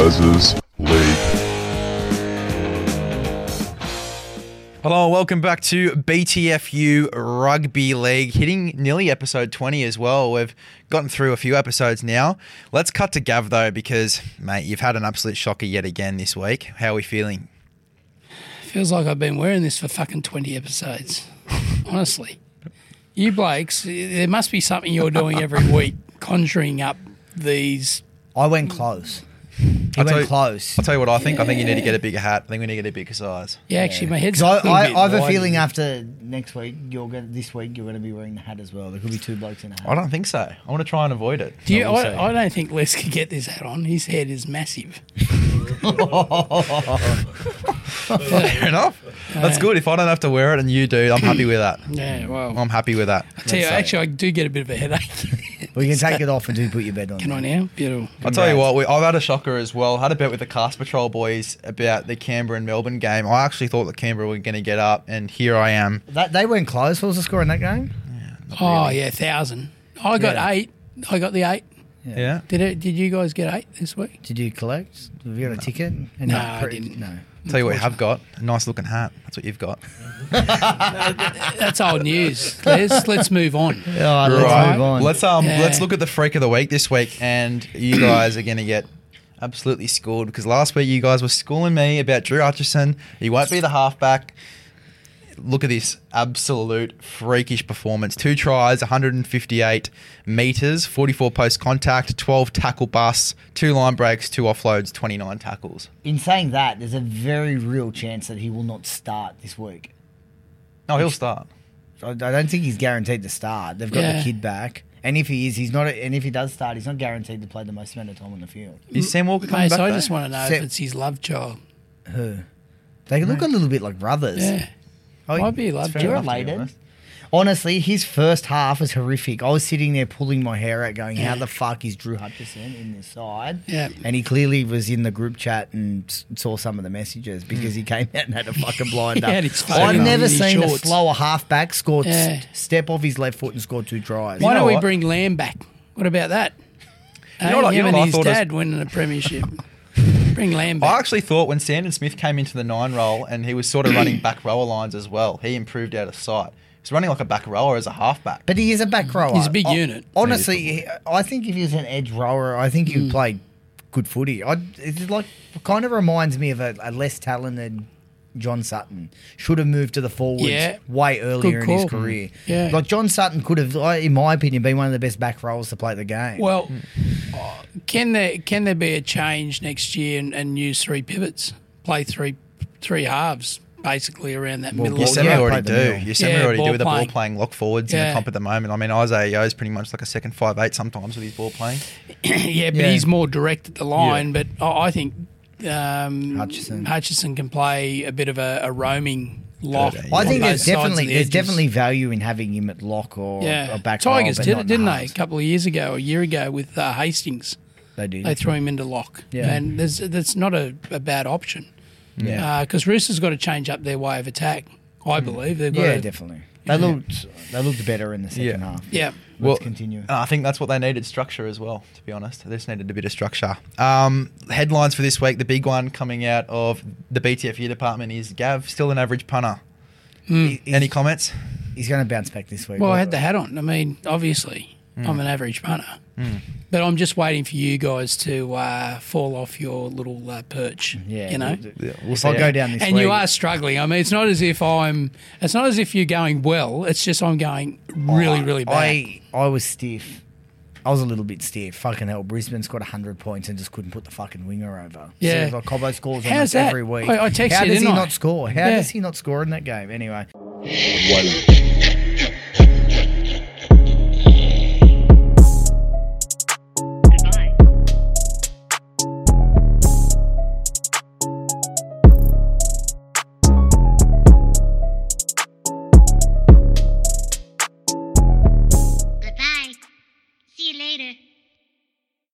Les's League. Hello, and welcome back to BTFU Rugby League, hitting nearly episode 20 as well. We've gotten through a few episodes now. Let's cut to Gav though, because, mate, you've had an absolute shocker yet again this week. How are we feeling? Feels like I've been wearing this for fucking 20 episodes. Honestly. You blokes, there must be something you're doing every week, conjuring up these. I went close. He I'll tell went you- close. I'll tell you what I think. I think you need to get a bigger hat. I think we need to get a bigger size. Yeah, actually, my head's. 'Cause a I, I, bit I have a wider. feeling after next week, you're going this week you're going to be wearing the hat as well. There could be two blokes in a hat. I don't think so. I want to try and avoid it. Do you, I. I, I don't think Les could get this hat on. His head is massive. Fair enough. That's good. If I don't have to wear it and you do, I'm happy with that. Yeah, well. I'm happy with that. I tell you, actually, I do get a bit of a headache. We can take it off and do put your bed on. Can I now? Beautiful. I'll tell you what, we, I've had a shocker as well. Had a bet with the Cast Patrol boys about the Canberra and Melbourne game. I actually thought that Canberra were going to get up, and here I am. That, they went close. What was the score in that game? Oh, yeah, thousand. I got Yeah. eight. I got the eight. Yeah. Did it? Did you guys get eight this week? Did you collect? Have you got a ticket? And No, you I didn't. No. Tell you what, you have got a nice looking hat. That's what you've got. That's old news. Les, let's move on. All right, let's move on. Let's um Yeah. let's look at the freak of the week this week, and you guys are going to get absolutely schooled because last week you guys were schooling me about Drew Hutchison. He won't be the halfback. Look at this absolute freakish performance. Two tries, 158 meters, 44 post contact, 12 tackle busts, two line breaks, two offloads, 29 tackles. in saying that, there's a very real chance that he will not start this week. No, he'll start. I, I don't think he's guaranteed to start. They've got Yeah. the kid back. And if he is, he's not. And if he does start, he's not guaranteed to play the most amount of time on the field. Is Sam Walker coming Mate, back? so I though? just want to know Sep- if it's his love child. Who? They look a little bit like brothers. Yeah. Oh, Might be fair You're enough, to be related. honest. Honestly, his first half was horrific. I was sitting there pulling my hair out, going, "How the fuck is Drew Hutchison in this side?" Yeah. and he clearly was in the group chat and s- saw some of the messages because he mm. came out and had a fucking blind had his I've never in his seen a shorts. slower halfback score s- Yeah. step off his left foot and score two tries. Why know don't we what? bring Lam back? What about that? know what I- you know him what I and his thought is- dad winning a premiership. bring Lam I actually thought when Sandon Smith came into the nine role and he was sort of running back rower lines as well, he improved out of sight. He's running like a back rower as a halfback. But he is a back rower. He's a big I- unit. Honestly, I think if he was an edge rower, I think he Hmm. would play good footy. I, it's like kind of reminds me of a, a less talented John Sutton. Should have moved to the forwards Yeah. way earlier in his career. Yeah. Like John Sutton could have, in my opinion, been one of the best back rowers to play the game. Well, uh, can there can there be a change next year and, and use three pivots, play three three halves basically around that middle? You Well, semi yeah, already do. middle. You semi Yeah, already do ball with the ball playing. playing lock forwards in the Yeah. comp at the moment. I mean, Isaah Yeo is pretty much like a second five eight sometimes with his ball playing. yeah, but Yeah. he's more direct at the line. But I I think um, Hutchison. Hutchison can play a bit of a, a roaming lock. Good, I think there's definitely the there's edges. definitely value in having him at lock or yeah. a back Tigers rower, but did not it, didn't they? A couple of years ago, a year ago with uh, Hastings, They did. they threw him into lock. Yeah. and there's, that's not a, a bad option. Yeah. because Roosters got to change up their way of attack. I believe they've got yeah, to, definitely. They looked they looked better in the second Yeah. half. Yeah, Well, Let's continue. uh, I think that's what they needed structure as well, to be honest. They just needed a bit of structure. Um, headlines for this week the big one coming out of the BTFU department is Gav, still an average punter. He's- Any comments? He's going to bounce back this week. Well, I had the hat on. I mean, obviously, Hmm. I'm an average punter. But I'm just waiting for you guys to uh, fall off your little uh, perch. Yeah, You know? Yeah, we'll I see. go down this And week, you are struggling. I mean, it's not as if I'm. It's not as if you're going well. It's just I'm going really, really bad. I I was stiff. I was a little bit stiff. Fucking hell, Brisbane scored 100 points and just couldn't put the fucking winger over. Yeah. So, like Cobbo scores How's almost that? every week. I- I texted How you, does he didn't I? not score? How Yeah. does he not score in that game? Anyway,